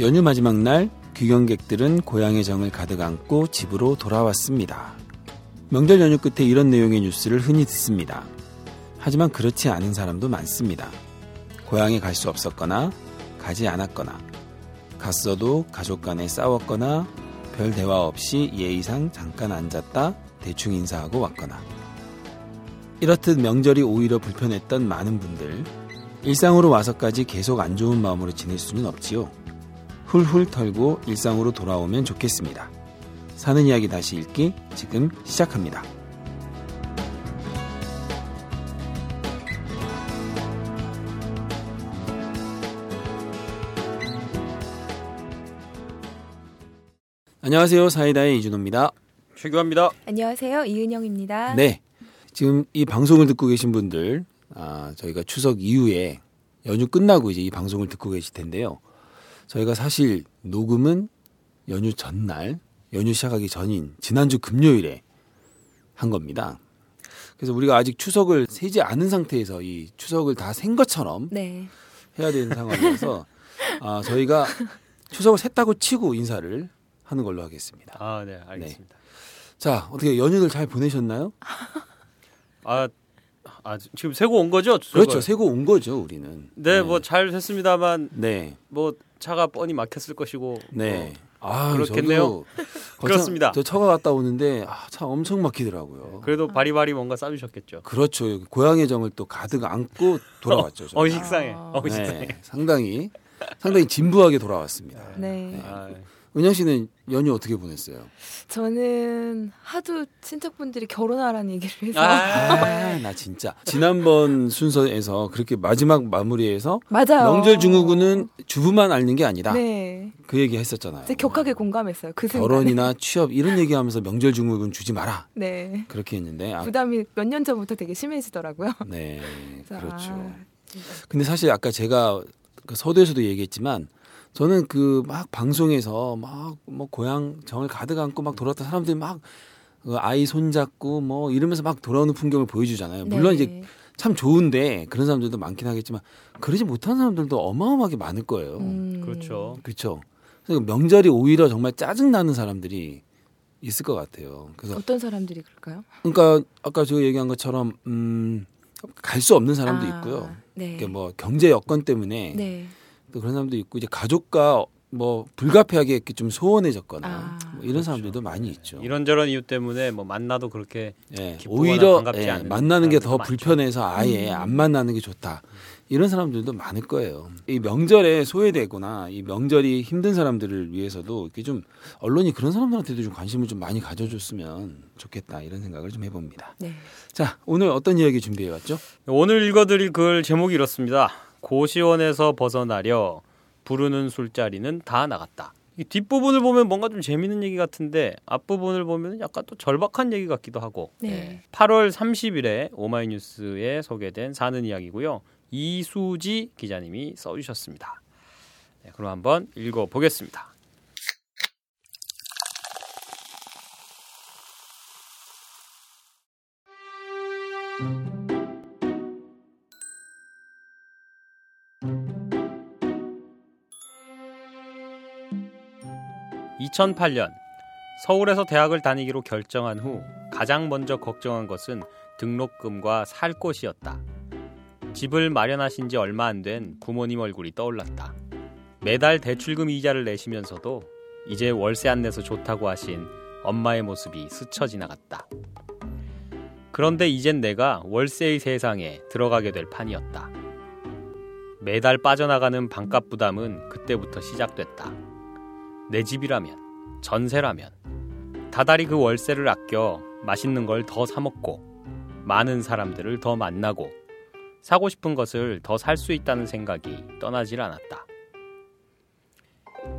연휴 마지막 날 귀경객들은 고향의 정을 가득 안고 집으로 돌아왔습니다. 명절 연휴 끝에 이런 내용의 뉴스를 흔히 듣습니다. 하지만 그렇지 않은 사람도 많습니다. 고향에 갈 수 없었거나 가지 않았거나 갔어도 가족 간에 싸웠거나 별 대화 없이 예의상 잠깐 앉았다 대충 인사하고 왔거나 이렇듯 명절이 오히려 불편했던 많은 분들 일상으로 와서까지 계속 안 좋은 마음으로 지낼 수는 없지요. 훌훌 털고 일상으로 돌아오면 좋겠습니다. 사는 이야기 다시 읽기 지금 시작합니다. 안녕하세요. 사이다의 이준호입니다. 최규합니다. 안녕하세요. 이은영입니다. 네. 지금 이 방송을 듣고 계신 분들, 아, 저희가 추석 이후에 연휴 끝나고 이제 이 방송을 듣고 계실 텐데요. 저희가 사실 녹음은 연휴 전날, 연휴 시작하기 전인 지난주 금요일에 한 겁니다. 그래서 우리가 아직 추석을 세지 않은 상태에서 이 추석을 다 센 것처럼 네. 해야 되는 상황이어서 아, 저희가 추석을 샜다고 치고 인사를 하는 걸로 하겠습니다. 아, 네, 알겠습니다. 자, 어떻게 연휴들 잘 보내셨나요? 아, 아 지금 세고 온 거죠? 그렇죠. 추석을? 세고 온 거죠, 우리는. 네, 뭐 잘 됐습니다만 네. 뭐 차가 뻔히 막혔을 것이고. 네. 어, 아, 그렇겠네요. 그렇습니다. 저 처가 갔다 오는데 아, 차 엄청 막히더라고요. 그래도 바리바리 뭔가 싸주셨겠죠. 그렇죠. 여기 고향의 정을 또 가득 안고 돌아왔죠. 어이 식상해. 아. 어이 식상해. 네, 상당히 상당히 진부하게 돌아왔습니다. 네. 아, 은영 씨는 연휴 어떻게 보냈어요? 저는 하도 친척분들이 결혼하라는 얘기를 해서 아, 나 진짜 지난번 순서에서 그렇게 마지막 마무리에서 맞아요. 명절 증후군은 주부만 앓는 게 아니다. 네. 그 얘기 했었잖아요. 격하게 공감했어요. 그. 결혼이나 취업 이런 얘기하면서 명절 증후군 주지 마라. 네. 그렇게 했는데 아, 부담이 몇 년 전부터 되게 심해지더라고요. 네, 그렇죠. 아. 근데 사실 아까 제가 그 서두에서도 얘기했지만 저는 그 막 방송에서 막 뭐 고향 정을 가득 안고 막 돌아왔던 사람들이 막 그 아이 손잡고 뭐 이러면서 막 돌아오는 풍경을 보여주잖아요. 물론 네. 이제 참 좋은데 그런 사람들도 많긴 하겠지만 그러지 못한 사람들도 어마어마하게 많을 거예요. 음. 그렇죠. 그렇죠. 그래서 명절이 오히려 정말 짜증 나는 사람들이 있을 것 같아요. 그래서 어떤 사람들이 그럴까요? 그러니까 아까 제가 얘기한 것처럼 음, 갈 수 없는 사람도 아, 있고요. 네. 이게 뭐 경제 여건 때문에 네. 또 그런 사람도 있고 이제 가족과 뭐 불가피하게 이렇게 좀 소원해졌거나 아. 뭐 이런 사람들도 많이 있죠. 이런저런 이유 때문에 뭐 만나도 그렇게 예, 오히려 반갑지 예, 않은 만나는 게 더. 불편해서 아예 음. 안 만나는 게 좋다. 이런 사람들도 많을 거예요. 이 명절에 소외되거나 이 명절이 힘든 사람들을 위해서도 이렇게 좀 언론이 그런 사람들한테도 좀 관심을 좀 많이 가져줬으면 좋겠다 이런 생각을 좀 해봅니다. 네. 자 오늘 어떤 이야기 준비해 왔죠? 오늘 읽어드릴 글 제목이 이렇습니다. 고시원에서 벗어나려 부르는 술자리는 다 나갔다. 이 뒷부분을 보면 뭔가 좀 재밌는 얘기 같은데 앞부분을 보면 약간 또 절박한 얘기 같기도 하고 네. 8월 30일에 오마이뉴스에 소개된 사는 이야기고요. 이수지 기자님이 써주셨습니다. 네, 그럼 한번 읽어보겠습니다. (2008년) 서울에서 대학을 다니기로 결정한 후 가장 먼저 걱정한 것은 등록금과 살 곳이었다. 집을 마련하신 지 얼마 안 된 부모님 얼굴이 떠올랐다. 매달 대출금 이자를 내시면서도 이제 월세 안 내서 좋다고 하신 엄마의 모습이 스쳐 지나갔다. 그런데 이젠 내가 월세의 세상에 들어가게 될 판이었다. 매달 빠져나가는 반값 부담은 그때부터 시작됐다. 내 집이라면, 전세라면, 다달이 그 월세를 아껴 맛있는 걸 더 사먹고, 많은 사람들을 더 만나고, 사고 싶은 것을 더 살 수 있다는 생각이 떠나질 않았다.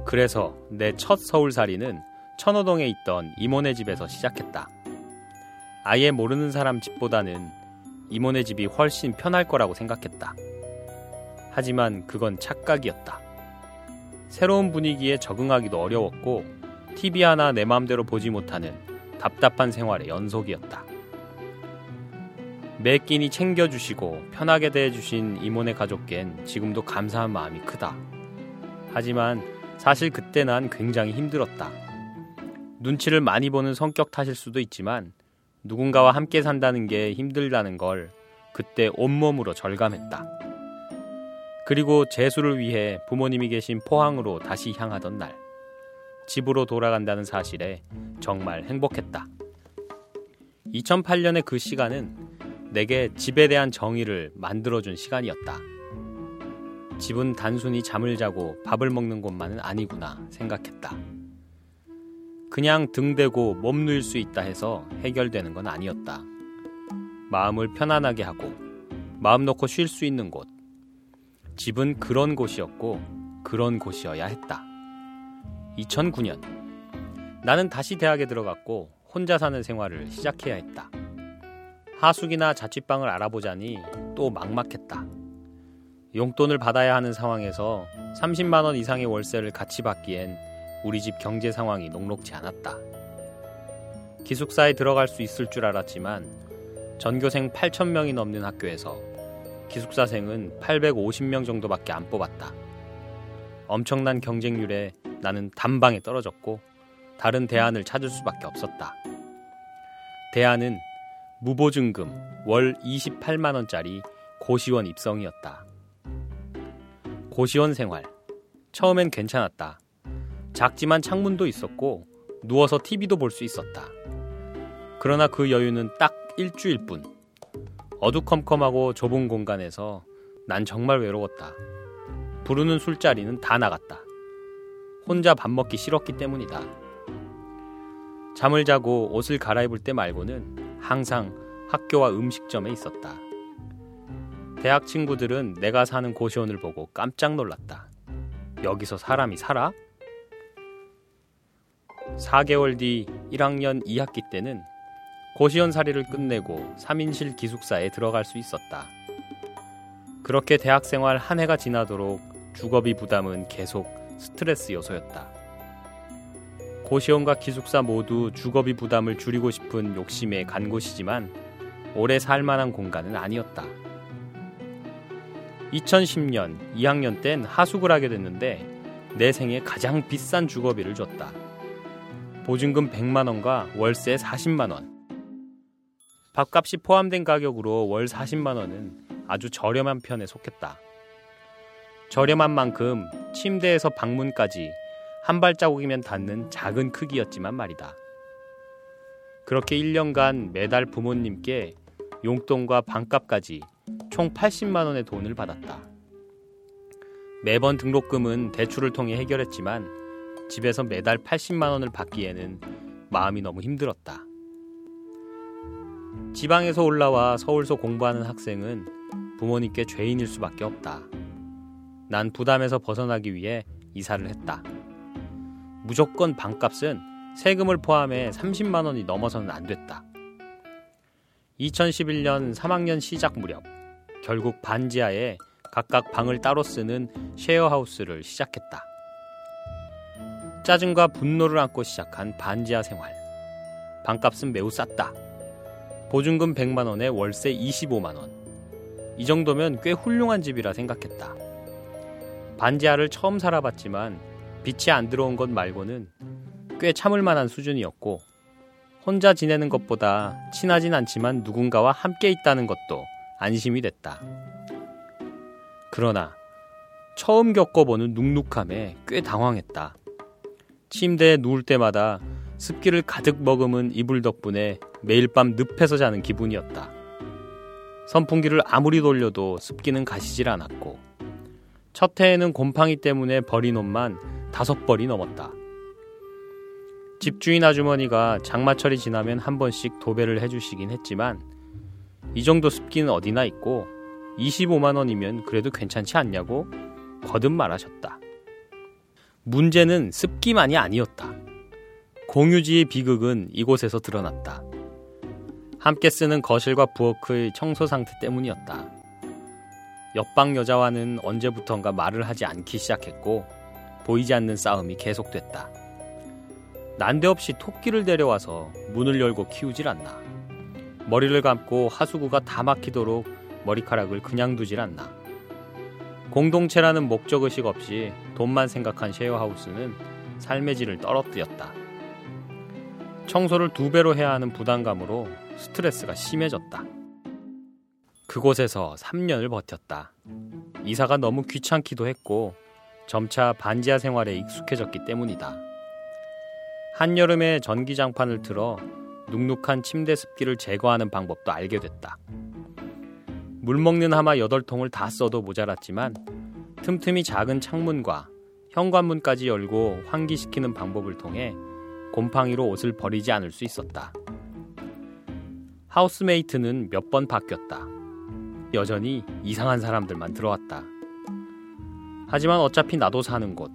그래서 내 첫 서울살이는 천호동에 있던 이모네 집에서 시작했다. 아예 모르는 사람 집보다는 이모네 집이 훨씬 편할 거라고 생각했다. 하지만 그건 착각이었다. 새로운 분위기에 적응하기도 어려웠고 TV 하나 내 마음대로 보지 못하는 답답한 생활의 연속이었다. 매 끼니 챙겨주시고 편하게 대해주신 이모네 가족겐 지금도 감사한 마음이 크다. 하지만 사실 그때 난 굉장히 힘들었다. 눈치를 많이 보는 성격 탓일 수도 있지만 누군가와 함께 산다는 게 힘들다는 걸 그때 온몸으로 절감했다. 그리고 재수를 위해 부모님이 계신 포항으로 다시 향하던 날. 집으로 돌아간다는 사실에 정말 행복했다. 2008년의 그 시간은 내게 집에 대한 정의를 만들어준 시간이었다. 집은 단순히 잠을 자고 밥을 먹는 곳만은 아니구나 생각했다. 그냥 등대고 몸 누일 수 있다 해서 해결되는 건 아니었다. 마음을 편안하게 하고 마음 놓고 쉴 수 있는 곳. 집은 그런 곳이었고 그런 곳이어야 했다. 2009년 나는 다시 대학에 들어갔고 혼자 사는 생활을 시작해야 했다. 하숙이나 자취방을 알아보자니 또 막막했다. 용돈을 받아야 하는 상황에서 30만 원 이상의 월세를 같이 받기엔 우리 집 경제 상황이 녹록지 않았다. 기숙사에 들어갈 수 있을 줄 알았지만 전교생 8,000명이 넘는 학교에서 기숙사생은 850명 정도밖에 안 뽑았다. 엄청난 경쟁률에 나는 단방에 떨어졌고 다른 대안을 찾을 수밖에 없었다. 대안은 무보증금 월 28만 원짜리 고시원 입성이었다. 고시원 생활. 처음엔 괜찮았다. 작지만 창문도 있었고 누워서 TV도 볼 수 있었다. 그러나 그 여유는 딱 일주일뿐. 어두컴컴하고 좁은 공간에서 난 정말 외로웠다. 부르는 술자리는 다 나갔다. 혼자 밥 먹기 싫었기 때문이다. 잠을 자고 옷을 갈아입을 때 말고는 항상 학교와 음식점에 있었다. 대학 친구들은 내가 사는 고시원을 보고 깜짝 놀랐다. 여기서 사람이 살아? 4개월 뒤 1학년 2학기 때는 고시원 사리를 끝내고 3인실 기숙사에 들어갈 수 있었다. 그렇게 대학 생활 한 해가 지나도록 주거비 부담은 계속 스트레스 요소였다. 고시원과 기숙사 모두 주거비 부담을 줄이고 싶은 욕심에 간 곳이지만 오래 살 만한 공간은 아니었다. 2010년 2학년 땐 하숙을 하게 됐는데 내 생에 가장 비싼 주거비를 줬다. 보증금 100만 원과 월세 40만 원. 밥값이 포함된 가격으로 월 40만 원은 아주 저렴한 편에 속했다. 저렴한 만큼 침대에서 방문까지 한 발자국이면 닿는 작은 크기였지만 말이다. 그렇게 1년간 매달 부모님께 용돈과 방값까지 총 80만 원의 돈을 받았다. 매번 등록금은 대출을 통해 해결했지만 집에서 매달 80만 원을 받기에는 마음이 너무 힘들었다. 지방에서 올라와 서울서 공부하는 학생은 부모님께 죄인일 수밖에 없다. 난 부담에서 벗어나기 위해 이사를 했다. 무조건 방값은 세금을 포함해 30만 원이 넘어서는 안 됐다. 2011년 3학년 시작 무렵 결국 반지하에 각각 방을 따로 쓰는 쉐어하우스를 시작했다. 짜증과 분노를 안고 시작한 반지하 생활. 방값은 매우 쌌다. 보증금 100만 원에 월세 25만 원. 이 정도면 꽤 훌륭한 집이라 생각했다. 반지하를 처음 살아봤지만 빛이 안 들어온 것 말고는 꽤 참을 만한 수준이었고 혼자 지내는 것보다 친하진 않지만 누군가와 함께 있다는 것도 안심이 됐다. 그러나 처음 겪어보는 눅눅함에 꽤 당황했다. 침대에 누울 때마다 습기를 가득 머금은 이불 덕분에 매일 밤 늪에서 자는 기분이었다. 선풍기를 아무리 돌려도 습기는 가시질 않았고 첫 해에는 곰팡이 때문에 버린 옷만 다섯 벌이 넘었다. 집주인 아주머니가 장마철이 지나면 한 번씩 도배를 해주시긴 했지만 이 정도 습기는 어디나 있고 25만 원이면 그래도 괜찮지 않냐고 거듭 말하셨다. 문제는 습기만이 아니었다. 공유지의 비극은 이곳에서 드러났다. 함께 쓰는 거실과 부엌의 청소 상태 때문이었다. 옆방 여자와는 언제부턴가 말을 하지 않기 시작했고 보이지 않는 싸움이 계속됐다. 난데없이 토끼를 데려와서 문을 열고 키우질 않나. 머리를 감고 하수구가 다 막히도록 머리카락을 그냥 두질 않나. 공동체라는 목적의식 없이 돈만 생각한 쉐어하우스는 삶의 질을 떨어뜨렸다. 청소를 두 배로 해야 하는 부담감으로 스트레스가 심해졌다. 그곳에서 3년을 버텼다. 이사가 너무 귀찮기도 했고 점차 반지하 생활에 익숙해졌기 때문이다. 한여름에 전기장판을 틀어 눅눅한 침대 습기를 제거하는 방법도 알게 됐다. 물 먹는 하마 8통을 다 써도 모자랐지만 틈틈이 작은 창문과 현관문까지 열고 환기시키는 방법을 통해 곰팡이로 옷을 버리지 않을 수 있었다. 하우스메이트는 몇 번 바뀌었다. 여전히 이상한 사람들만 들어왔다. 하지만 어차피 나도 사는 곳,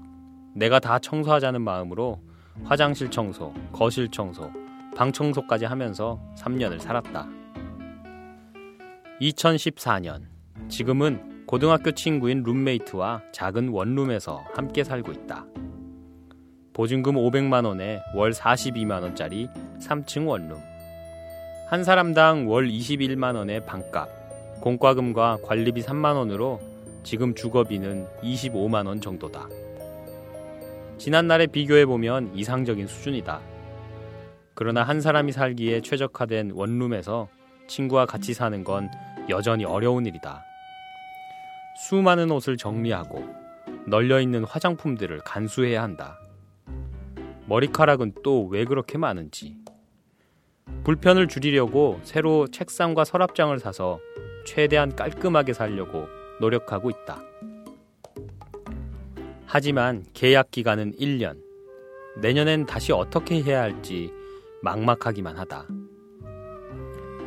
내가 다 청소하자는 마음으로 화장실 청소, 거실 청소, 방 청소까지 하면서 3년을 살았다. 2014년, 지금은 고등학교 친구인 룸메이트와 작은 원룸에서 함께 살고 있다. 보증금 500만원에 월 42만원짜리 3층 원룸. 한 사람당 월 21만 원의 방값, 공과금과 관리비 3만 원으로 지금 주거비는 25만 원 정도다. 지난날에 비교해 보면 이상적인 수준이다. 그러나 한 사람이 살기에 최적화된 원룸에서 친구와 같이 사는 건 여전히 어려운 일이다. 수많은 옷을 정리하고 널려 있는 화장품들을 간수해야 한다. 머리카락은 또 왜 그렇게 많은지. 불편을 줄이려고 새로 책상과 서랍장을 사서 최대한 깔끔하게 살려고 노력하고 있다. 하지만 계약 기간은 1년. 내년엔 다시 어떻게 해야 할지 막막하기만 하다.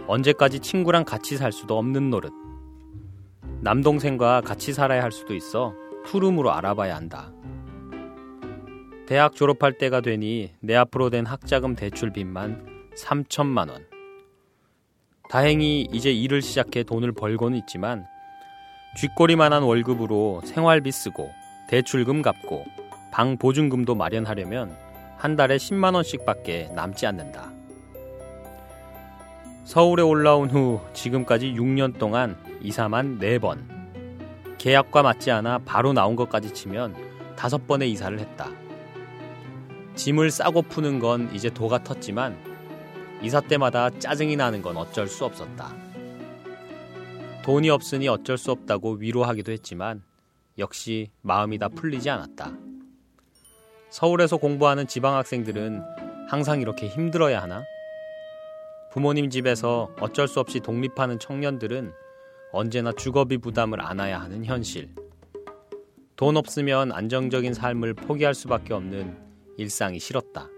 언제까지 친구랑 같이 살 수도 없는 노릇. 남동생과 같이 살아야 할 수도 있어 푸름으로 알아봐야 한다. 대학 졸업할 때가 되니 내 앞으로 된 학자금 대출 빚만 3천만 원. 다행히 이제 일을 시작해 돈을 벌고는 있지만 쥐꼬리만한 월급으로 생활비 쓰고 대출금 갚고 방 보증금도 마련하려면 한 달에 10만 원씩밖에 남지 않는다. 서울에 올라온 후 지금까지 6년 동안 이사만 4번. 계약과 맞지 않아 바로 나온 것까지 치면 5번의 이사를 했다. 짐을 싸고 푸는 건 이제 도가 텄지만 이사 때마다 짜증이 나는 건 어쩔 수 없었다. 돈이 없으니 어쩔 수 없다고 위로하기도 했지만 역시 마음이 다 풀리지 않았다. 서울에서 공부하는 지방 학생들은 항상 이렇게 힘들어야 하나? 부모님 집에서 어쩔 수 없이 독립하는 청년들은 언제나 주거비 부담을 안아야 하는 현실. 돈 없으면 안정적인 삶을 포기할 수밖에 없는 일상이 싫었다.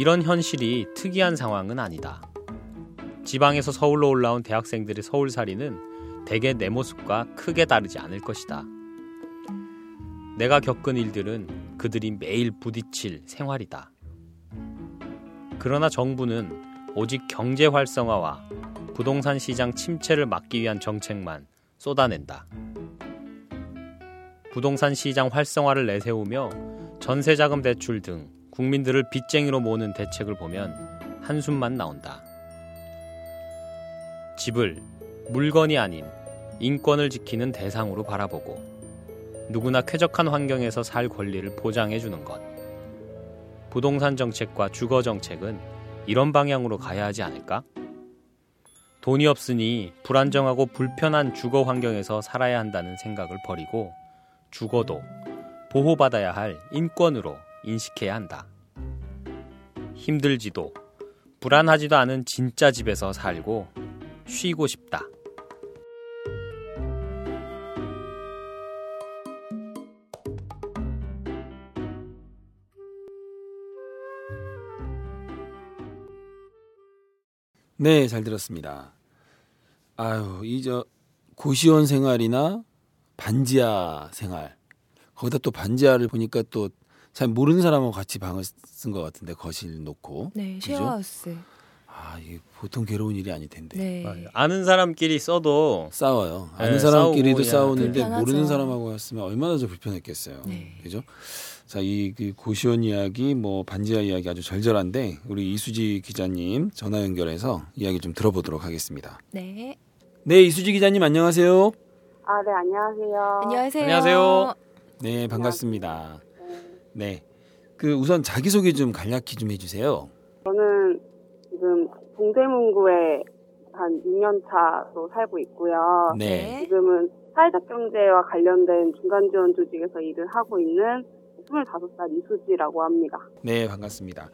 이런 현실이 특이한 상황은 아니다. 지방에서 서울로 올라온 대학생들의 서울살이는 대개 내 모습과 크게 다르지 않을 것이다. 내가 겪은 일들은 그들이 매일 부딪힐 생활이다. 그러나 정부는 오직 경제 활성화와 부동산 시장 침체를 막기 위한 정책만 쏟아낸다. 부동산 시장 활성화를 내세우며 전세자금 대출 등 국민들을 빚쟁이로 모으는 대책을 보면 한숨만 나온다. 집을 물건이 아닌 인권을 지키는 대상으로 바라보고 누구나 쾌적한 환경에서 살 권리를 보장해 주는 것. 부동산 정책과 주거 정책은 이런 방향으로 가야 하지 않을까? 돈이 없으니 불안정하고 불편한 주거 환경에서 살아야 한다는 생각을 버리고 주거도 보호받아야 할 인권으로 인식해야 한다. 힘들지도 불안하지도 않은 진짜 집에서 살고 쉬고 싶다. 네, 잘 들었습니다. 아유, 이 저 고시원 생활이나 반지하 생활. 거기다 또 반지하를 보니까 또 잘 모르는 사람하고 같이 방을 쓴 것 같은데 거실 놓고. 네? 쉐어하우스. 아, 이게 보통 괴로운 일이 아닐 텐데. 네. 아는 사람끼리 써도 싸워요. 네, 아는 사람끼리도 싸우고, 야, 싸우는데 불편하죠. 모르는 사람하고 했으면 얼마나 더 불편했겠어요. 네. 그죠? 자, 이그 고시원 이야기, 뭐 반지하 이야기 아주 절절한데 우리 이수지 기자님 전화 연결해서 이야기 좀 들어보도록 하겠습니다. 네. 네, 이수지 기자님 안녕하세요. 아, 네, 안녕하세요. 안녕하세요. 안녕하세요. 네, 반갑습니다. 네. 네. 그 우선 자기소개 좀 간략히 좀 해주세요. 저는 지금 동대문구에 한 6년 차로 살고 있고요. 네. 지금은 사회적 경제와 관련된 중간 지원 조직에서 일을 하고 있는 25살 이수지라고 합니다. 네, 반갑습니다.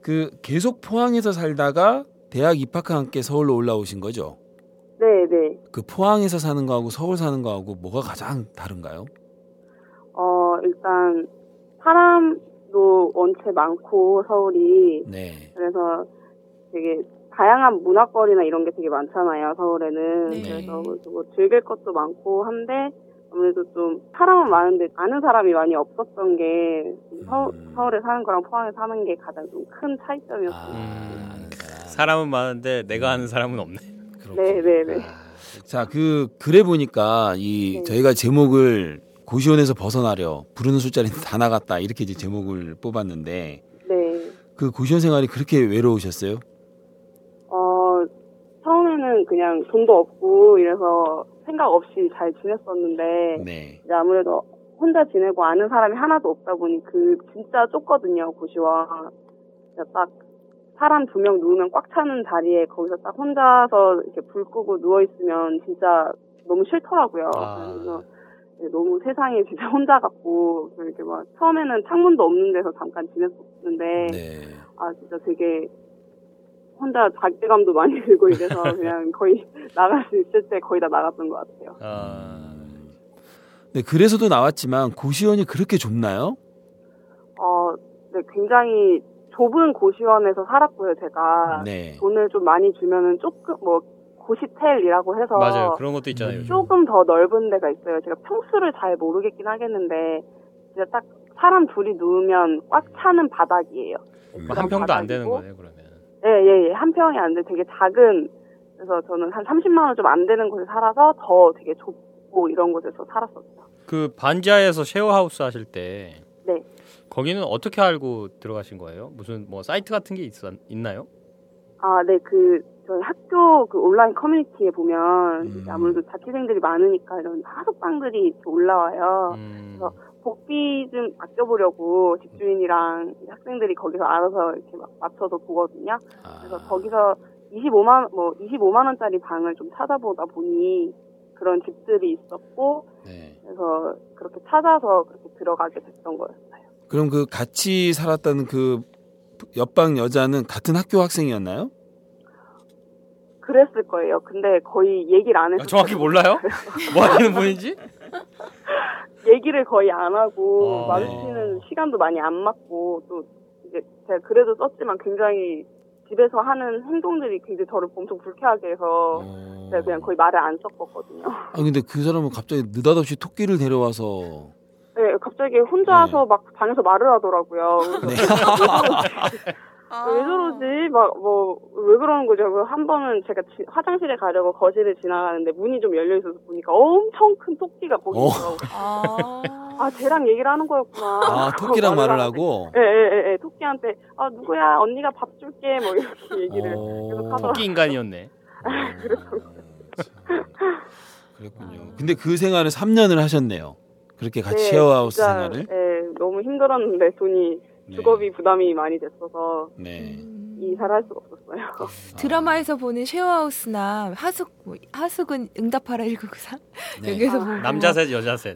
그 계속 포항에서 살다가 대학 입학과 함께 서울로 올라오신 거죠? 네, 네. 그 포항에서 사는 거하고 서울 사는 거하고 뭐가 가장 다른가요? 어, 일단 사람도 원체 많고 서울이 네. 그래서 되게 다양한 문화거리나 이런 게 되게 많잖아요, 서울에는. 네. 그래서 뭐 즐길 것도 많고 한데 아무래도 좀 사람은 많은데 아는 사람이 많이 없었던 게 서, 음. 서울에 사는 거랑 포항에 사는 게 가장 좀 큰 차이점이었어요. 음. 아는 사람. 사람은 많은데 내가 아는 사람은 없네. 그렇군요. 네, 네, 네. 자, 그 글에 보니까 이 네. 저희가 제목을 고시원에서 벗어나려 부르는 술자리는 다 나갔다 이렇게 이제 제목을 뽑았는데 네. 그 고시원 생활이 그렇게 외로우셨어요? 어, 처음에는 그냥 돈도 없고 이래서 생각 없이 잘 지냈었는데 네. 이제 아무래도 혼자 지내고 아는 사람이 하나도 없다 보니 그 진짜 좁거든요 고시원. 딱 사람 두 명 누우면 꽉 차는 자리에 거기서 딱 혼자서 이렇게 불 끄고 누워 있으면 진짜 너무 싫더라고요. 아. 그래서 네, 너무 세상에 진짜 혼자 같고 이렇게 막 처음에는 창문도 없는 데서 잠깐 지냈었는데 네. 아 진짜 되게 혼자 자괴감도 많이 들고 이래서 그냥 거의 나갈 수 있을 때 거의 다 나갔던 것 같아요. 아, 네, 그래서도 나왔지만 고시원이 그렇게 좁나요? 어, 네, 굉장히 좁은 고시원에서 살았고요, 제가. 네. 돈을 좀 많이 주면은 조금, 뭐, 고시텔이라고 해서. 맞아요. 그런 것도 있잖아요. 요즘. 조금 더 넓은 데가 있어요. 제가 평수를 잘 모르겠긴 하겠는데, 진짜 딱 사람 둘이 누우면 꽉 차는 바닥이에요. 음. 한 평도 안 되는 바닥이고. 거네 그러면. 예, 예, 예. 한 평이 안 돼. 되게 작은, 그래서 저는 한 30만 원 좀 안 되는 곳에 살아서 더 되게 좁고 이런 곳에서 살았었죠. 그 반지하에서 쉐어하우스 하실 때 네. 거기는 어떻게 알고 들어가신 거예요? 무슨 뭐 사이트 같은 게 있, 있나요? 아, 네, 그, 저희 학교 그 온라인 커뮤니티에 보면 음. 아무래도 자취생들이 많으니까 이런 하숙방들이 올라와요. 음, 그래서 복비 좀 아껴보려고 집주인이랑 학생들이 거기서 알아서 이렇게 막 맞춰서 보거든요. 아, 그래서 거기서 25만, 뭐 25만 원짜리 방을 좀 찾아보다 보니 그런 집들이 있었고, 네. 그래서 그렇게 찾아서 그렇게 들어가게 됐던 거였어요. 그럼 그 같이 살았던 그 옆방 여자는 같은 학교 학생이었나요? 그랬을 거예요. 근데 거의 얘기를 안 아, 했어요. 정확히 몰라요? 뭐 하는 분인지? 얘기를 거의 안 하고 어. 마주치는 시간도 많이 안 맞고 또 이제 제가 그래도 썼지만 굉장히 집에서 하는 행동들이 굉장히 저를 엄청 불쾌하게 해서 어. 제가 그냥 거의 말을 안 섞었거든요. 아 근데 그 사람은 갑자기 느닷없이 토끼를 데려와서 네, 갑자기 혼자서 막 방에서 말을 하더라고요. 네. 아. 왜 저러지? 막 뭐 왜 그러는 거죠? 그한 번은 제가 지- 화장실에 가려고 거실을 지나가는데 문이 좀 열려 있어서 보니까 엄청 큰 토끼가 거기 어. 있더라고요. 아. 아, 쟤랑 얘기를 하는 거였구나. 아 토끼랑 말을 하고 예, 예, 예, 예. 토끼한테, 아, 누구야, 언니가 밥 줄게, 뭐, 이렇게 얘기를. 어. 계속 하더라고요. 토끼 인간이었네. 어, 참. 그랬군요. 근데 그 생활을 3년을 하셨네요. 그렇게 같이 네, 쉐어하우스 진짜, 생활을. 예, 너무 힘들었는데 돈이, 네. 주거비 부담이 많이 됐어서 네. 음. 이사를 할 수가 없었어요. 드라마에서 보는 쉐어하우스나 하숙 뭐, 하숙은 응답하라 1994 네. 여기서 아. 보고 남자 셋 여자 셋.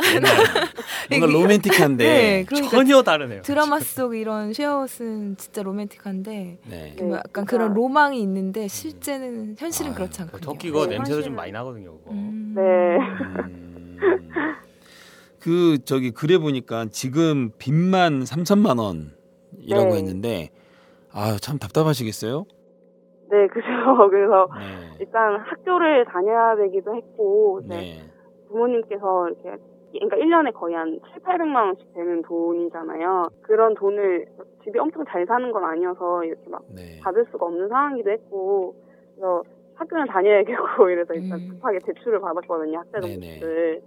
뭔가 로맨틱한데. 네, 그러니까 전혀 다르네요. 드라마 속 이런 쉐어하우스는 진짜 로맨틱한데 네. 네, 뭐 약간. 그런 로망이 있는데 실제는 현실은 아, 그렇지 그 않거든요. 토끼 그거 네, 냄새도 좀 많이 나거든요. 그거. 음. 네. 음. 그 저기 글에 보니까 지금 빚만 3천만 원 이라고 네. 했는데 아 참 답답하시겠어요? 네, 그죠. 그래서 네. 일단 학교를 다녀야 되기도 했고, 이제 네. 부모님께서 이렇게 그러니까 1년에 거의 한 7, 800만 원씩 되는 돈이잖아요. 그런 돈을 집이 엄청 잘 사는 건 아니어서 이렇게 막 네. 받을 수가 없는 상황이기도 했고 그래서 학교는 다녀야겠고 이래서 일단 음. 급하게 대출을 받았거든요. 대출을.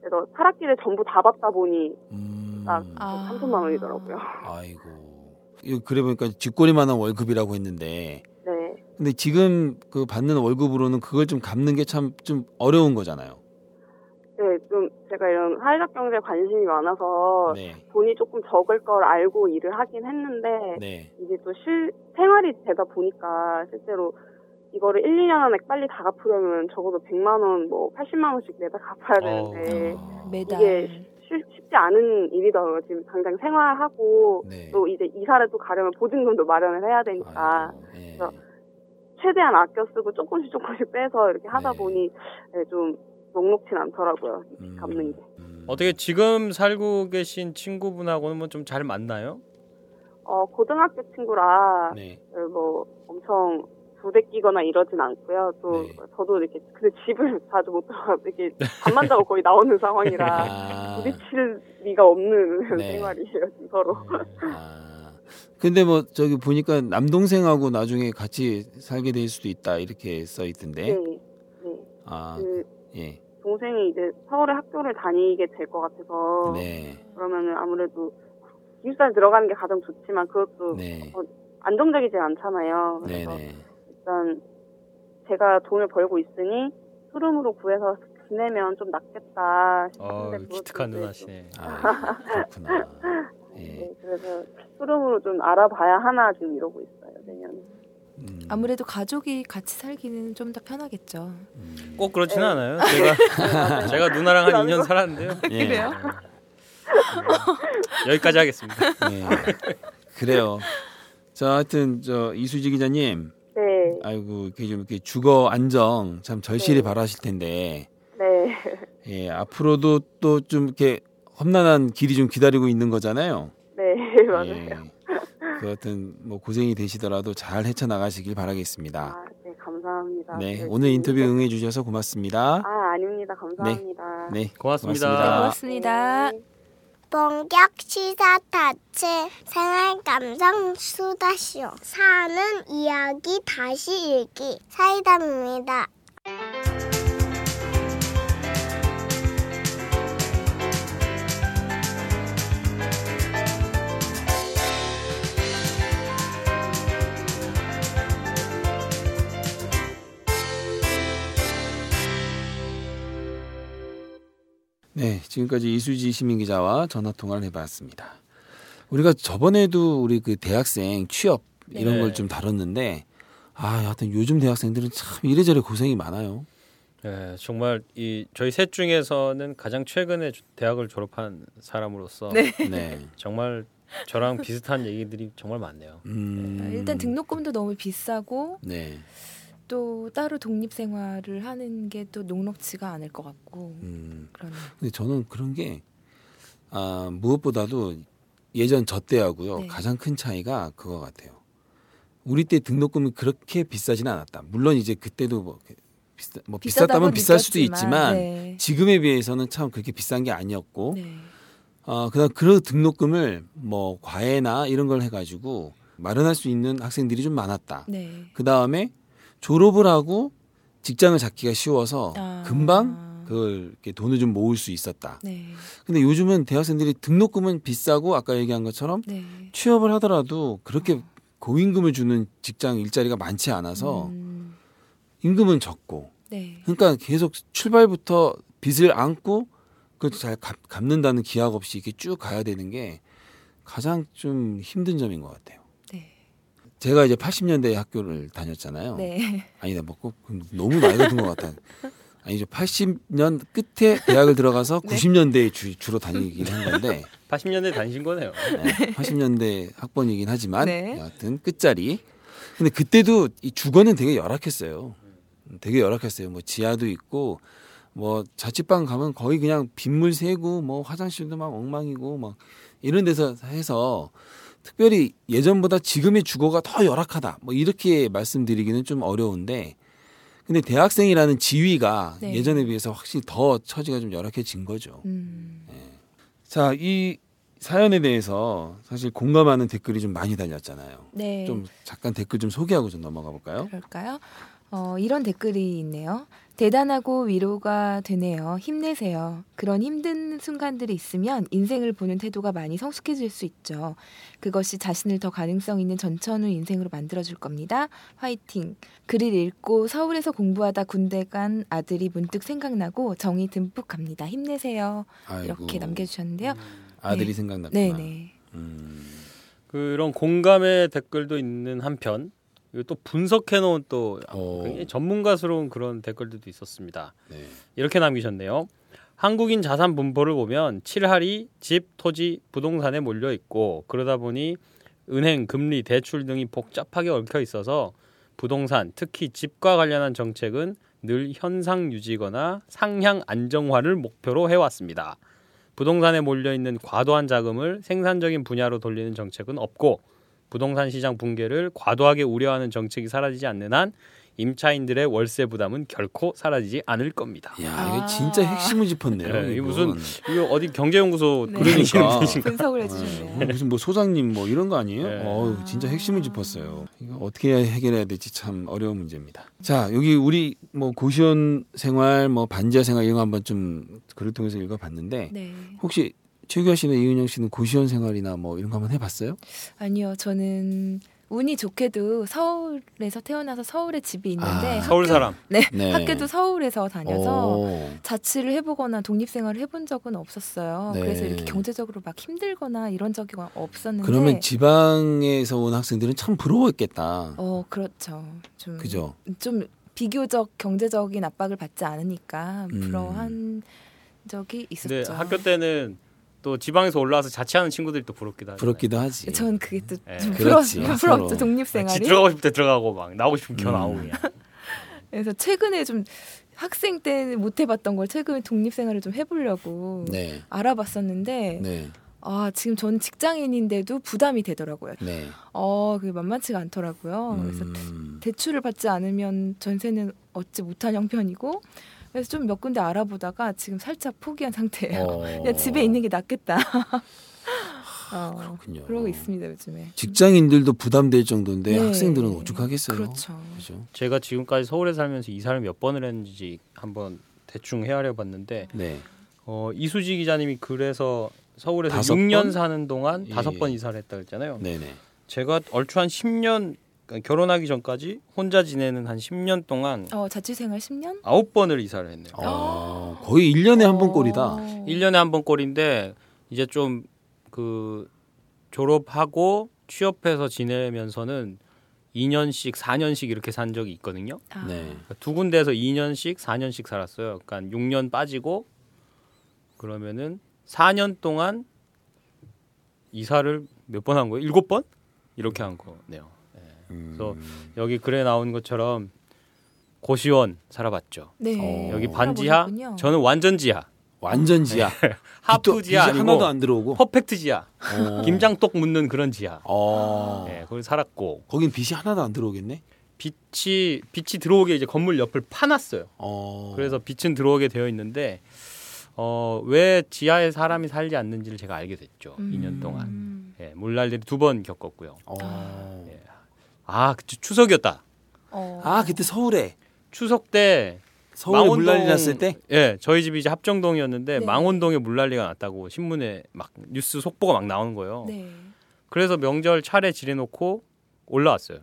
그래서 차락기를 전부 다 받다 보니 음. 딱 아. 3천만 원이더라고요. 아이고. 그래 보니까 쥐꼬리만한 월급이라고 했는데 네. 근데 지금 그 받는 월급으로는 그걸 좀 갚는 게 참 좀 어려운 거잖아요. 네, 좀 제가 이런 사회적 경제에 관심이 많아서 네. 돈이 조금 적을 걸 알고 일을 하긴 했는데 네. 이게 또 실, 생활이 되다 보니까 실제로 이거를 1, 2년 안에 빨리 다 갚으려면 적어도 100만 원, 뭐 80만 원씩 내다 갚아야 어. 되는데 어, 매달. 이게 쉽, 쉽지 않은 일이더라고요. 지금 당장 생활하고 네. 또 이제 이사를 또 가려면 보증금도 마련을 해야 되니까 아이고, 네. 그래서 최대한 아껴 쓰고 조금씩 조금씩 빼서 이렇게 하다 네. 보니 네, 좀 녹록진 않더라고요. 음. 갚는 게. 음. 어떻게 지금 살고 계신 친구분하고는 뭐 좀 잘 맞나요? 어, 고등학교 친구라 네. 어, 뭐 엄청 부대끼거나 이러진 않고요. 또 네. 저도 이렇게 근데 집을 자주 못 들어가서 이렇게 잠만 자고 거의 나오는 상황이라 아. 부딪힐 리가 없는 네. 생활이에요, 서로. 아. 근데 뭐 저기 보니까 남동생하고 나중에 같이 살게 될 수도 있다 이렇게 써 있던데. 네. 네. 아, 그 예. 동생이 이제 서울에 학교를 다니게 될 것 같아서 네. 그러면은 아무래도 기숙사에 들어가는 게 가장 좋지만 그것도 네. 안정적이지 않잖아요. 네, 그래서 네. 일단 제가 돈을 벌고 있으니 투룸으로 구해서 지내면 좀 낫겠다 어, 싶은데 기특한 누나시네. 아, 그렇구나. 좀- 예. 네, 그래서 투룸으로 좀 알아봐야 하나 지금 이러고 있어요 내년에. 음. 아무래도 가족이 같이 살기는 좀 더 편하겠죠. 음. 꼭 그렇지는 네. 않아요. 제가 제가 누나랑 한 2년 살았는데요. 예. 그래요? 여기까지 하겠습니다. 네. 그래요. 자, 하여튼 저 이수지 기자님, 네, 아이고 이렇게 좀 이렇게 주거 안정 참 절실히 네. 바라실 텐데, 네, 예, 앞으로도 또 좀 이렇게 험난한 길이 좀 기다리고 있는 거잖아요. 네 맞아요. 예. 그 하여튼 뭐 고생이 되시더라도 잘 헤쳐 나가시길 바라겠습니다. 아, 네 감사합니다. 네, 네, 오늘 인터뷰 네. 응해 주셔서 고맙습니다. 아 아닙니다. 감사합니다. 네, 고맙습니다. 고맙습니다. 고맙습니다. 네. 본격 시사 타치 생활 감성 수다쇼 사는 이야기 다시 읽기 사이다입니다. 네, 지금까지 이수지 시민 기자와 전화 통화를 해봤습니다. 우리가 저번에도 우리 그 대학생 취업 이런 네. 걸좀 다뤘는데, 아, 하여튼 요즘 대학생들은 참 이래저래 고생이 많아요. 예, 정말 이 저희 셋 중에서는 가장 최근에 주- 대학을 졸업한 사람으로서 네. 네, 정말 저랑 비슷한 얘기들이 정말 많네요. 음, 일단 등록금도 너무 비싸고 네, 또 따로 독립 생활을 하는 게 또 녹록지가 않을 것 같고 음. 그러네요. 근데 저는 그런 게 아, 무엇보다도 예전 저 때하고요 네. 가장 큰 차이가 그거 같아요. 우리 때 등록금이 그렇게 비싸지는 않았다. 물론 이제 그때도 뭐, 비싸, 뭐 비쌌다면 비쌀 수도 있지만 네. 지금에 비해서는 참 그렇게 비싼 게 아니었고 네. 어, 그다음 그 등록금을 뭐 과외나 이런 걸 해가지고 마련할 수 있는 학생들이 좀 많았다. 네. 그 다음에 졸업을 하고 직장을 잡기가 쉬워서 아. 금방 그걸 이렇게 돈을 좀 모을 수 있었다. 네. 근데 요즘은 대학생들이 등록금은 비싸고 아까 얘기한 것처럼 네. 취업을 하더라도 그렇게 고임금을 주는 직장 일자리가 많지 않아서 음, 임금은 적고 네. 그러니까 계속 출발부터 빚을 안고 그걸 잘 갚, 갚는다는 기약 없이 이렇게 쭉 가야 되는 게 가장 좀 힘든 점인 것 같아요. 네. 제가 이제 80년대 학교를 다녔잖아요. 네. 아니다, 뭐꼭 너무 나이가 든 것 같아. 아니죠. 80년 끝에 대학을 들어가서 네. 90년대에 주, 주로 다니긴 한 건데 80년대 다니신 거네요. 네, 80년대 학번이긴 하지만 네. 여하튼 끝자리. 근데 그때도 이 주거는 되게 열악했어요. 되게 열악했어요. 뭐 지하도 있고 뭐 자취방 가면 거의 그냥 빗물 새고 뭐 화장실도 막 엉망이고 막 이런 데서 해서 특별히 예전보다 지금의 주거가 더 열악하다. 뭐 이렇게 말씀드리기는 좀 어려운데 근데 대학생이라는 지위가 네. 예전에 비해서 확실히 더 처지가 좀 열악해진 거죠. 음, 자, 이 사연에 대해서 사실 공감하는 댓글이 좀 많이 달렸잖아요. 네. 좀 잠깐 댓글 좀 소개하고 좀 넘어가 볼까요? 그럴까요? 어, 이런 댓글이 있네요. 대단하고 위로가 되네요. 힘내세요. 그런 힘든 순간들이 있으면 인생을 보는 태도가 많이 성숙해질 수 있죠. 그것이 자신을 더 가능성 있는 전천후 인생으로 만들어줄 겁니다. 화이팅. 글을 읽고 서울에서 공부하다 군대 간 아들이 문득 생각나고 정이 듬뿍 갑니다. 힘내세요. 아이고, 이렇게 남겨주셨는데요. 아들이 네. 생각났구나. 네네. 음, 그런 공감의 댓글도 있는 한편 그리고 또 분석해 놓은 또 오. 굉장히 전문가스러운 그런 댓글들도 있었습니다. 네. 이렇게 남기셨네요. 한국인 자산 분포를 보면 칠할이 집, 토지, 부동산에 몰려 있고 그러다 보니 은행, 금리, 대출 등이 복잡하게 얽혀 있어서 부동산, 특히 집과 관련한 정책은 늘 현상 유지거나 상향 안정화를 목표로 해왔습니다. 부동산에 몰려 있는 과도한 자금을 생산적인 분야로 돌리는 정책은 없고 부동산 시장 붕괴를 과도하게 우려하는 정책이 사라지지 않는 한 임차인들의 월세 부담은 결코 사라지지 않을 겁니다. 야, 이거 아. 진짜 핵심을 짚었네요. 네, 이게 이건. 무슨 이거 어디 경제연구소 네. 그러니까. 분이신가? 분석을 어, 해주셨네요. 무슨 뭐 소장님 뭐 이런 거 아니에요? 네. 어우, 진짜 핵심을 짚었어요. 이거 어떻게 해결해야 될지 참 어려운 문제입니다. 자, 여기 우리 뭐 고시원 생활, 뭐 반지하 생활 이런 거 한번 좀 글을 통해서 읽어봤는데 네. 혹시 최규하 씨나 이은영 씨는 고시원 생활이나 뭐 이런 거 한번 해봤어요? 아니요, 저는 운이 좋게도 서울에서 태어나서 서울에 집이 있는데 아, 서울 사람. 네, 네. 학교도 서울에서 다녀서 오. 자취를 해보거나 독립생활을 해본 적은 없었어요. 네. 그래서 이렇게 경제적으로 막 힘들거나 이런 적이 없었는데. 그러면 지방에서 온 학생들은 참 부러웠겠다. 어 그렇죠. 좀, 그죠? 좀 비교적 경제적인 압박을 받지 않으니까 음. 부러워한 적이 있었죠. 학교 때는 또 지방에서 올라와서 자취하는 친구들이 또 부럽기도 하죠. 부럽기도 하지. 전 그게 또 네. 좀 그렇지, 부러, 서로. 부럽죠 독립 생활이. 집 들어가고 싶을 때 들어가고 막 나오고 싶으면 겨 음. 나오고 그냥. 그래서 최근에 좀 학생 때못 해봤던 걸 최근에 독립 생활을 좀 해보려고 네. 알아봤었는데 네. 아 지금 저는 직장인인데도 부담이 되더라고요. 네. 어 그게 만만치가 않더라고요. 그래서 음. 대출을 받지 않으면 전세는 얻지 못한 형편이고 그래서 좀 몇 군데 알아보다가 지금 살짝 포기한 상태예요. 어. 그냥 집에 있는 게 낫겠다. 어, 그렇군요. 그러고 있습니다 요즘에. 직장인들도 부담될 정도인데 네. 학생들은 오죽하겠어요. 그렇죠. 그죠? 제가 지금까지 서울에 살면서 이사를 몇 번을 했는지 한번 대충 헤아려 봤는데 네. 어, 이수지 기자님이 그래서 서울에서 다섯 6년 번? 사는 동안 예. 다섯 번 이사를 했다 그랬잖아요. 네네. 제가 얼추 한 10년 그러니까 결혼하기 전까지 혼자 지내는 한 10년 동안 어 자취생활 10년? 아홉 번을 이사를 했네요. 어, 거의 1년에 한 번 꼴이다. 어. 1년에 한 번 꼴인데 이제 좀 그 졸업하고 취업해서 지내면서는 2년씩 4년씩 이렇게 산 적이 있거든요. 아. 네. 그러니까 두 군데에서 2년씩 4년씩 살았어요. 그러니까 6년 빠지고 그러면은 4년 동안 이사를 몇 번 한 거예요? 일곱 번? 이렇게 한 거네요. 음. 그래서 여기 글에 나온 것처럼 고시원 살아봤죠. 네. 어. 여기 반지하, 살아보셨군요. 저는 완전 지하, 완전 지하. 하프 빚도- 지하 아니고 하나도 안 들어오고. 퍼펙트 지하, 어. 김장떡 묻는 그런 지하. 어. 예, 거기 살았고 거긴 빚이 하나도 안 들어오겠네. 빛이 빛이 들어오게 이제 건물 옆을 파놨어요. 어. 그래서 빛은 들어오게 되어 있는데 어, 왜 지하에 사람이 살지 않는지를 제가 알게 됐죠. 음. 2년 동안. 음. 예, 물난리를 두 번 겪었고요. 어. 예. 아, 그 추석이었다. 어. 아 그때 서울에 추석 때 서울에 망원동- 물난리 났을 때. 예, 저희 집이 이제 합정동이었는데 네. 망원동에 물난리가 났다고 신문에 막 뉴스 속보가 막 나오는 거예요. 네. 그래서 명절 차례 지내놓고 올라왔어요.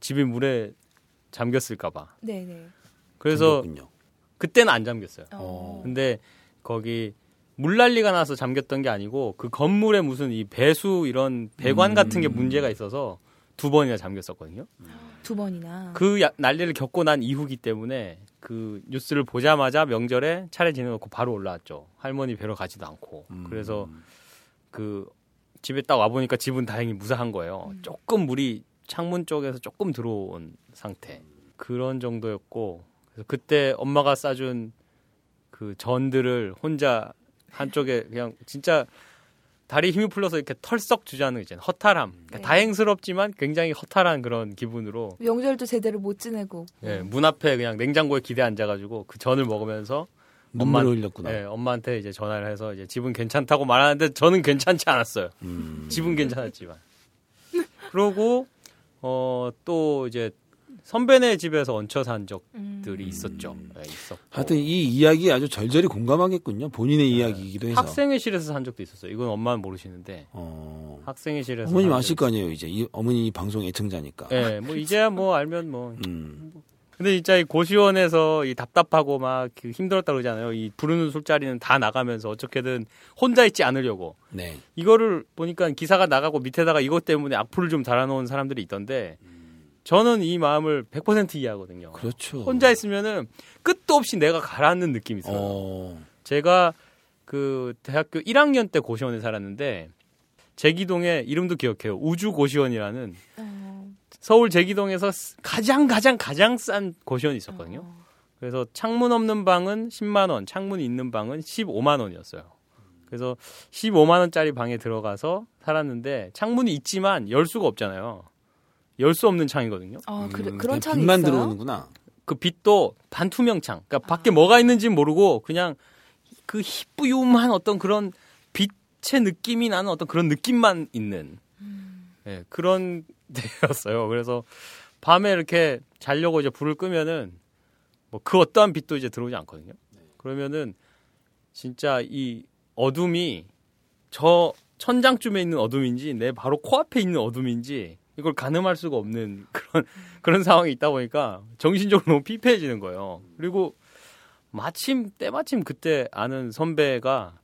집이 물에 잠겼을까봐. 네, 네. 그래서 잠겼군요. 그때는 안 잠겼어요. 어. 근데 거기 물난리가 나서 잠겼던 게 아니고 그 건물에 무슨 이 배수 이런 배관 음. 같은 게 문제가 있어서 두 번이나 잠겼었거든요. 두 번이나. 그 야- 난리를 겪고 난 이후기 때문에 그 뉴스를 보자마자 명절에 차례 지내놓고 바로 올라왔죠. 할머니 뵈러 가지도 않고. 음. 그래서 그 집에 딱 와보니까 집은 다행히 무사한 거예요. 음. 조금 물이 창문 쪽에서 조금 들어온 상태. 그런 정도였고. 그래서 그때 엄마가 싸준 그 전들을 혼자 한쪽에 그냥 진짜 다리 힘이 풀려서 이렇게 털썩 주자는 거 있잖아요. 허탈함. 그러니까 네. 다행스럽지만 굉장히 허탈한 그런 기분으로 명절도 제대로 못 지내고. 예, 문 앞에 그냥 냉장고에 기대 앉아가지고 그 전을 먹으면서 눈물을 엄마- 흘렸구나. 예, 엄마한테 이제 전화를 해서 이제 집은 괜찮다고 말하는데 저는 괜찮지 않았어요. 음. 집은 괜찮았지만. 그러고 어 또 이제 선배네 집에서 얹혀 산 적들이 음. 있었죠. 네, 있었고. 하여튼 이 이야기 아주 절절히 공감하겠군요. 본인의 이야기이기도 해서. 학생회실에서 산 적도 있었어요. 이건 엄마는 모르시는데 어. 학생회실에서 어머님 산 아실 거 아니에요, 이제. 이 어머니 방송 애청자니까. 예, 뭐 이제야 뭐 알면 뭐. 음. 근데 진짜 이 고시원에서 이 답답하고 막그 힘들었다 그러잖아요. 이 부르는 술자리는 다 나가면서 어떻게든 혼자 있지 않으려고. 네. 이거를 보니까 기사가 나가고 밑에다가 이것 때문에 악플을 좀 달아놓은 사람들이 있던데 저는 이 마음을 100% 이해하거든요. 그렇죠. 혼자 있으면은 끝도 없이 내가 가라앉는 느낌이 있어요. 어. 제가 그 대학교 1학년 때 고시원에 살았는데 제기동에 이름도 기억해요. 우주 고시원이라는 어, 서울 제기동에서 가장 가장 가장 싼 고시원이 있었거든요. 어. 그래서 창문 없는 방은 10만 원, 창문이 있는 방은 15만 원이었어요. 그래서 15만 원짜리 방에 들어가서 살았는데 창문이 있지만 열 수가 없잖아요. 열 수 없는 창이거든요. 어, 그래, 음, 그런 그냥 창이 빛만 있어요? 들어오는구나. 그 빛도 반투명 창. 그러니까 밖에 뭐가 있는지 모르고 그냥 그 희뿌유한 어떤 그런 빛의 느낌이 나는 어떤 그런 느낌만 있는 예, 그런 데였어요. 그래서 밤에 이렇게 자려고 이제 불을 끄면은 뭐 그 어떠한 빛도 이제 들어오지 않거든요. 그러면은 진짜 이 어둠이 저 천장쯤에 있는 어둠인지 내 바로 코앞에 있는 어둠인지 이걸 가늠할 수가 없는 그런 그런 상황이 있다 보니까 정신적으로 너무 피폐해지는 거예요. 그리고 마침 때마침 그때 아는 선배가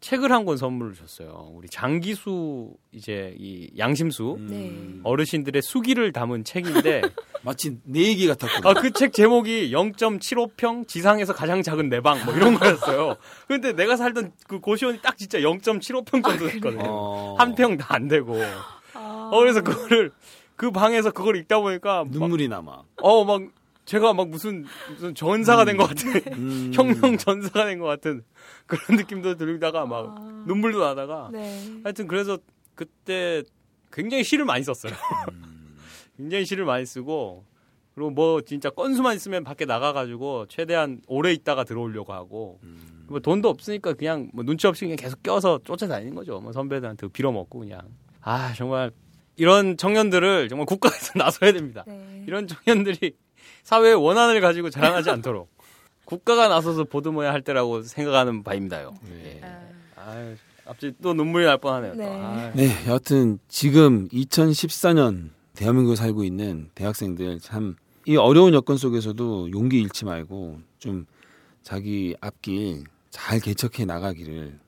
책을 한 권 선물을 줬어요. 우리 장기수 이제 이 양심수 음. 네. 어르신들의 수기를 담은 책인데 마치 내 얘기 같았군요. 아그 책 제목이 0.75평 지상에서 가장 작은 내 방 뭐 이런 거였어요. 근데 내가 살던 그 고시원이 딱 진짜 0.75평 정도 됐거든요. 어. 한평 다 안 되고. 아. 어 그래서 그거를 그 방에서 그걸 읽다 보니까 눈물이 남아. 어 막 제가 막 무슨 무슨 전사가 된 것 같은 음. 혁명 전사가 된 것 같은 그런 느낌도 들다가 막 아. 눈물도 나다가 네. 하여튼 그래서 그때 굉장히 시를 많이 썼어요. 굉장히 시를 많이 쓰고 그리고 뭐 진짜 건수만 있으면 밖에 나가가지고 최대한 오래 있다가 들어오려고 하고 뭐 돈도 없으니까 그냥 뭐 눈치 없이 그냥 계속 껴서 쫓아다니는 거죠. 뭐 선배들한테 빌어먹고 그냥 아 정말 이런 청년들을 정말 국가에서 나서야 됩니다. 네. 이런 청년들이 사회의 원한을 가지고 자랑하지 않도록 국가가 나서서 보듬어야 할 때라고 생각하는 바입니다요. 예. 아, 아, 갑자기 또 눈물이 날 뻔하네요. 또. 네. 아, 네, 여하튼 지금 2014년 대한민국에 살고 있는 대학생들 참 이 어려운 여건 속에서도 용기 잃지 말고 좀 자기 앞길 잘 개척해 나가기를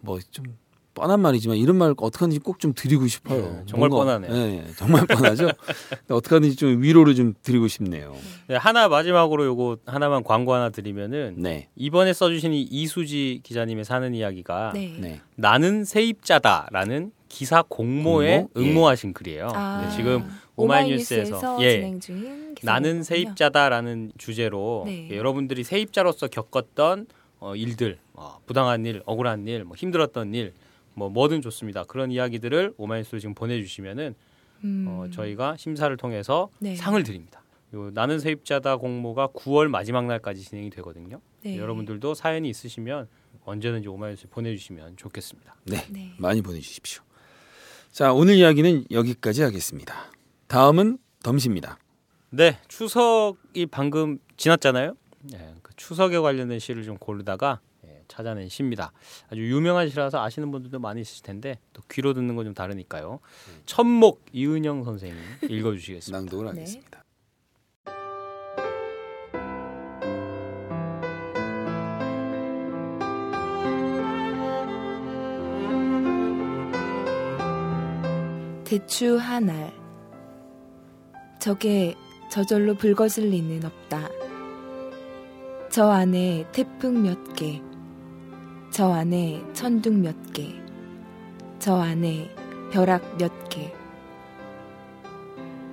뭐 좀 뻔한 말이지만 이런 말 어떻게 하는지 꼭 좀 드리고 싶어요. 네, 정말 뭔가- 뻔하네요. 네, 정말 뻔하죠. 어떻게 하든지 좀 위로를 좀 드리고 싶네요. 네, 하나 마지막으로 요거 하나만 광고 하나 드리면은 네, 이번에 써주신 이 이수지 기자님의 사는 이야기가 네. 네, 나는 세입자다라는 기사 공모에 공모? 예. 응모하신 글이에요. 아, 네, 지금 오마이뉴스에서 예, 진행 중인 기사군요. 나는 세입자다라는 주제로 네. 예, 여러분들이 세입자로서 겪었던 어, 일들, 어, 부당한 일, 억울한 일, 뭐 힘들었던 일, 뭐 뭐든 좋습니다. 그런 이야기들을 오마이뉴스로 지금 보내주시면은 음, 어, 저희가 심사를 통해서 네. 상을 드립니다. 요 나는 세입자다 공모가 9월 마지막 날까지 진행이 되거든요. 네. 여러분들도 사연이 있으시면 언제든지 오마이뉴스에 보내주시면 좋겠습니다. 네, 네. 많이 보내주십시오. 자, 오늘 이야기는 여기까지 하겠습니다. 다음은 덤시입니다. 네, 추석이 방금 지났잖아요. 예, 그 추석에 관련된 시를 좀 고르다가 예, 찾아낸 시입니다. 아주 유명한 시라서 아시는 분들도 많이 있을 텐데 또 귀로 듣는 건 좀 다르니까요. 천목 이은영 선생님 읽어주시겠습니다. 낭독을 네. 하겠습니다. 대추 하날 저게 저절로 붉어질 리는 없다. 저 안에 태풍 몇 개, 저 안에 천둥 몇 개, 저 안에 벼락 몇 개.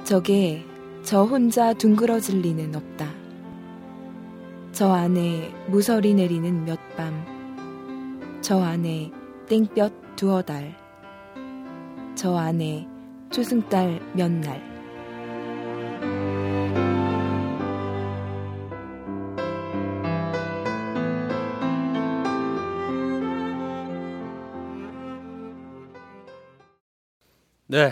저게 저 혼자 둥그러질 리는 없다. 저 안에 무서리 내리는 몇 밤, 저 안에 땡볕 두어 달. 저 안에 초승달 몇 날. 네,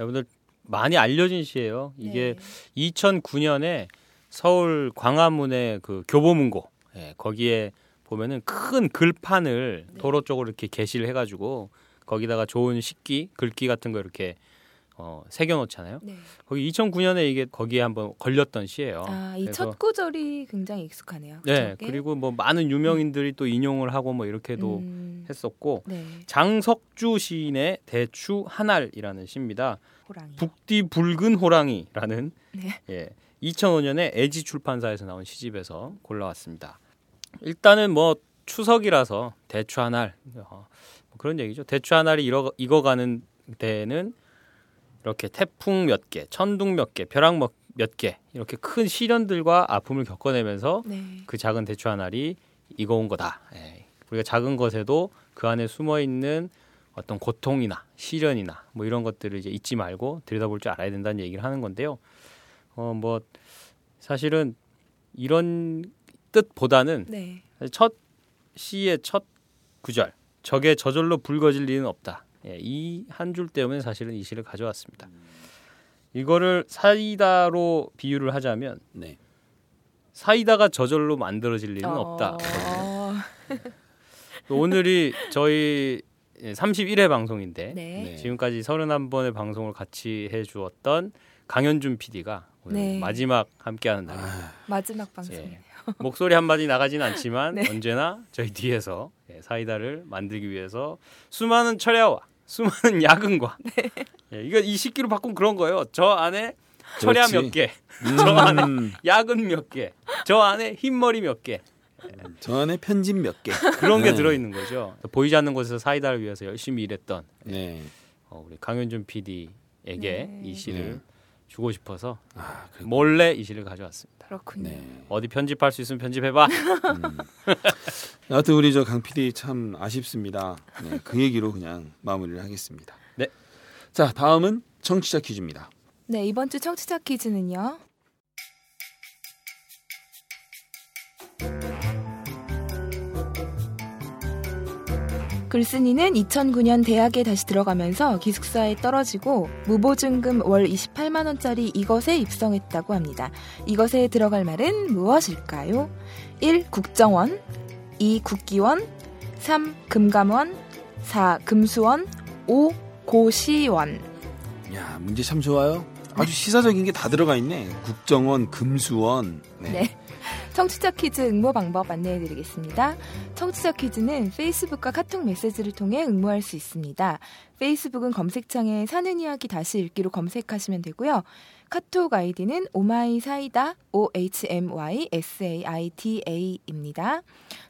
여러분들 많이 알려진 시예요. 이게 네. 2009년에 서울 광화문의 그 교보문고 예, 거기에 보면은 큰 글판을 네. 도로 쪽으로 이렇게 게시를 해가지고 거기다가 좋은 식기, 글귀 같은 거 이렇게 어, 새겨놓잖아요. 네. 거기 2009년에 이게 거기에 한번 걸렸던 시예요. 아, 이 첫 구절이 굉장히 익숙하네요. 네, 저게. 그리고 뭐 많은 유명인들이 또 인용을 하고 뭐 이렇게도 음, 했었고 네. 장석주 시인의 대추 한알이라는 시입니다. 호랑이. 북디 붉은 호랑이라는 네. 예, 2005년에 애지 출판사에서 나온 시집에서 골라왔습니다. 일단은 뭐 추석이라서 대추 한알 어, 뭐 그런 얘기죠. 대추 한알이 익어가는 데는 이렇게 태풍 몇 개, 천둥 몇 개, 벼락 몇- 몇개 이렇게 큰 시련들과 아픔을 겪어내면서 네. 그 작은 대추 하나리 익어온 거다. 예. 우리가 작은 것에도 그 안에 숨어 있는 어떤 고통이나 시련이나 뭐 이런 것들을 이제 잊지 말고 들여다볼 줄 알아야 된다는 얘기를 하는 건데요. 어 뭐 사실은 이런 뜻보다는 네. 첫 시의 첫 구절 적의 저절로 붉어질 리는 없다. 예, 이 한 줄 때문에 사실은 이 시를 가져왔습니다. 이거를 사이다로 비유를 하자면 네. 사이다가 저절로 만들어질 일은 없다. 어, 오늘이 저희 31회 방송인데 네. 네. 지금까지 31번의 방송을 같이 해주었던 강현준 PD가 오늘 네. 마지막 함께하는 날. 아, 마지막 방송이네요. 예. 목소리 한 마디 나가진 않지만 네. 언제나 저희 뒤에서 예, 사이다를 만들기 위해서 수많은 철야와 수많은 야근과 네. 예, 이거 이 식기로 바꾼 그런 거예요. 저 안에 철야. 몇 개, 음, 저 안에 야근 몇 개, 저 안에 흰머리 몇 개, 저 안에 편집 몇 개. 그런 게 네. 들어있는 거죠. 보이지 않는 곳에서 사이다를 위해서 열심히 일했던 네. 어, 우리 강현준 PD에게 네. 이 시를 네. 주고 싶어서 아, 그, 몰래 이 시를 가져왔습니다. 그렇군요. 네. 어디 편집할 수 있으면 편집해봐. 음. 여하튼 우리 저 강 PD 참 아쉽습니다. 네, 그 얘기로 그냥 마무리를 하겠습니다. 네. 자, 다음은 청취자 퀴즈입니다. 네, 이번 주 청취자 퀴즈는요. 글쓴이는 2009년 대학에 다시 들어가면서 기숙사에 떨어지고 무보증금 월 28만 원짜리 이것에 입성했다고 합니다. 이것에 들어갈 말은 무엇일까요? 1. 국정원 2. 국기원 3. 금감원 4. 금수원 5. 고시원 야, 문제 참 좋아요. 아주 시사적인 게 다 들어가 있네. 국정원, 금수원. 네. 네. 청취자 퀴즈 응모 방법 안내해 드리겠습니다. 청취자 퀴즈는 페이스북과 카톡 메시지를 통해 응모할 수 있습니다. 페이스북은 검색창에 사는 이야기 다시 읽기로 검색하시면 되고요. 카톡 아이디는 오마이사이다 O-H-M-Y-S-A-I-D-A입니다.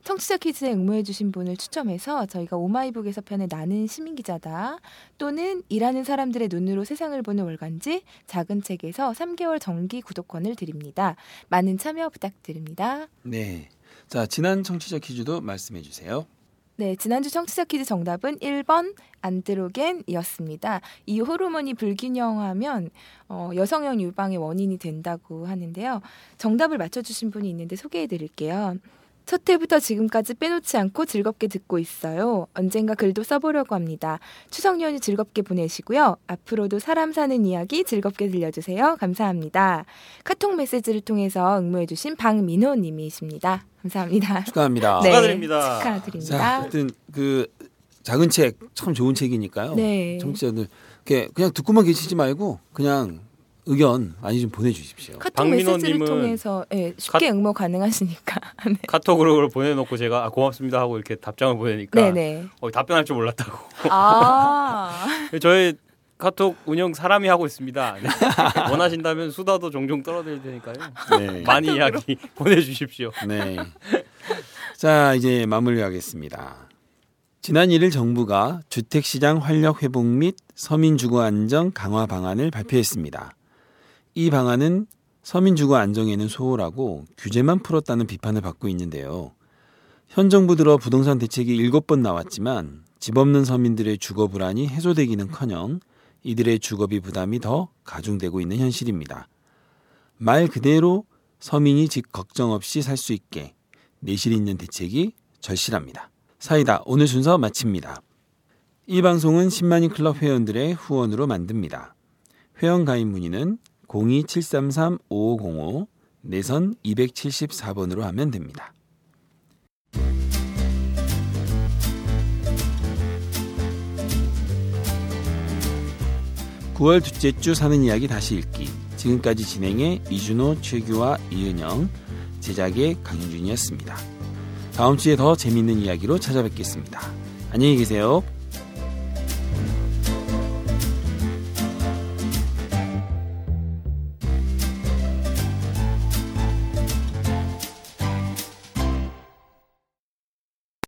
청취자 퀴즈에 응모해주신 분을 추첨해서 저희가 오마이북에서 편의 나는 시민기자다 또는 일하는 사람들의 눈으로 세상을 보는 월간지 작은 책에서 3개월 정기 구독권을 드립니다. 많은 참여 부탁드립니다. 네. 자, 지난 청취자 퀴즈도 말씀해 주세요. 네, 지난주 청취자 퀴즈 정답은 1번 안드로겐이었습니다. 이 호르몬이 불균형하면 어, 여성형 유방의 원인이 된다고 하는데요. 정답을 맞춰주신 분이 있는데 소개해 드릴게요. 첫 회부터 지금까지 빼놓지 않고 즐겁게 듣고 있어요. 언젠가 글도 써보려고 합니다. 추석 연휴 즐겁게 보내시고요. 앞으로도 사람 사는 이야기 즐겁게 들려주세요. 감사합니다. 카톡 메시지를 통해서 응모해주신 박민호 님이십니다. 감사합니다. 축하합니다. 네, 축하드립니다. 축하드립니다. 자, 하여튼 그 작은 책 참 좋은 책이니까요. 네. 청취자들 이렇게 그냥 듣고만 계시지 말고 그냥 의견 많이 좀 보내주십시오. 카톡 박민호 메시지를 님은 통해서 예, 쉽게 응모 가능하시니까. 네. 카톡으로 보내놓고 제가 아, 고맙습니다 하고 이렇게 답장을 보내니까 네네. 어, 답변할 줄 몰랐다고. 아. 저희 카톡 운영 사람이 하고 있습니다. 네. 원하신다면 수다도 종종 떨어드릴 테니까요. 네. 많이 이야기 보내주십시오. 네. 자, 이제 마무리하겠습니다. 지난 1일 정부가 주택시장 활력 회복 및 서민 주거 안정 강화 방안을 발표했습니다. 이 방안은 서민 주거 안정에는 소홀하고 규제만 풀었다는 비판을 받고 있는데요. 현 정부 들어 부동산 대책이 7번 나왔지만 집 없는 서민들의 주거 불안이 해소되기는커녕 이들의 주거비 부담이 더 가중되고 있는 현실입니다. 말 그대로 서민이 집 걱정 없이 살 수 있게 내실 있는 대책이 절실합니다. 사이다 오늘 순서 마칩니다. 이 방송은 10만인 클럽 회원들의 후원으로 만듭니다. 회원 가입 문의는 02-733-5505 내선 274번으로 하면 됩니다. 9월 둘째 주 사는 이야기 다시 읽기. 지금까지 진행해 이준호, 최규와 이은영, 제작의 강윤준이었습니다. 다음 주에 더 재밌는 이야기로 찾아뵙겠습니다. 안녕히 계세요.